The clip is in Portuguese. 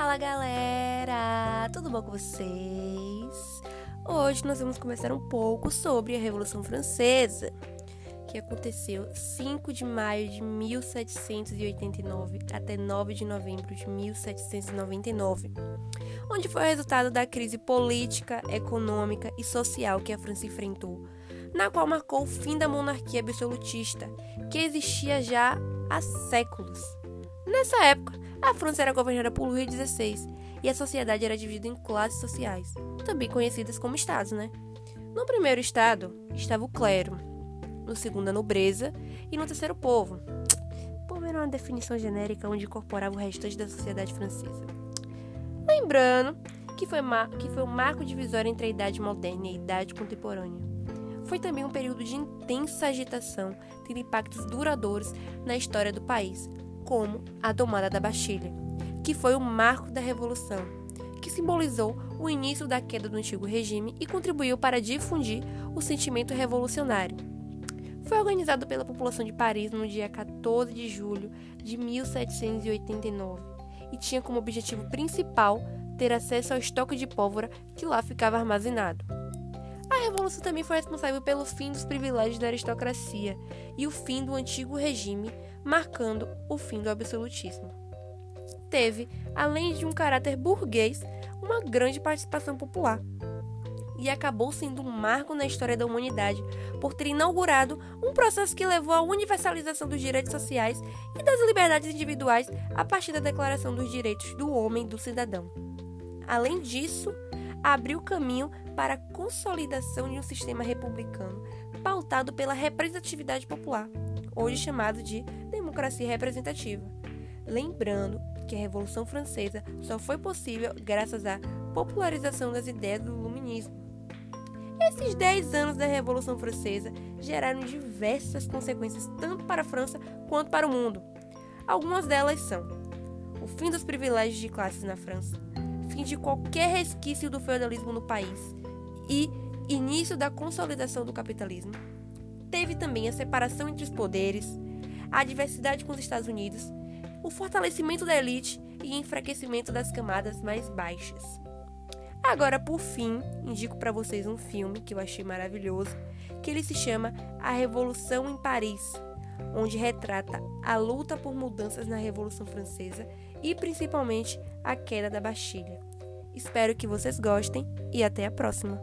Fala galera, tudo bom com vocês? Hoje nós vamos conversar um pouco sobre a Revolução Francesa, que aconteceu 5 de maio de 1789 até 9 de novembro de 1799, onde foi o resultado da crise política, econômica e social que a França enfrentou, na qual marcou o fim da monarquia absolutista, que existia já há séculos. Nessa época, a França era governada por Luís XVI e a sociedade era dividida em classes sociais, também conhecidas como estados, né? No primeiro estado estava o clero, no segundo a nobreza e no terceiro o povo. Povo era uma definição genérica onde incorporava o restante da sociedade francesa. Lembrando que foi, que foi o marco divisório entre a idade moderna e a idade contemporânea. Foi também um período de intensa agitação, tendo impactos duradouros na história do país, como a tomada da Bastilha, que foi o marco da Revolução, que simbolizou o início da queda do antigo regime e contribuiu para difundir o sentimento revolucionário. Foi organizado pela população de Paris no dia 14 de julho de 1789 e tinha como objetivo principal ter acesso ao estoque de pólvora que lá ficava armazenado. A revolução também foi responsável pelo fim dos privilégios da aristocracia e o fim do antigo regime, marcando o fim do absolutismo. Teve, além de um caráter burguês, uma grande participação popular. E acabou sendo um marco na história da humanidade por ter inaugurado um processo que levou à universalização dos direitos sociais e das liberdades individuais a partir da Declaração dos Direitos do Homem e do Cidadão. Além disso, abriu caminho para a consolidação de um sistema republicano pautado pela representatividade popular, hoje chamado de democracia representativa. Lembrando que a Revolução Francesa só foi possível graças à popularização das ideias do Iluminismo. Esses 10 anos da Revolução Francesa geraram diversas consequências tanto para a França quanto para o mundo. Algumas delas são o fim dos privilégios de classes na França, fim de qualquer resquício do feudalismo no país e início da consolidação do capitalismo. Teve também a separação entre os poderes, a diversidade com os Estados Unidos, o fortalecimento da elite e enfraquecimento das camadas mais baixas. Agora, por fim, indico para vocês um filme que eu achei maravilhoso, que ele se chama A Revolução em Paris, onde retrata a luta por mudanças na Revolução Francesa e principalmente a queda da Bastilha. Espero que vocês gostem e até a próxima!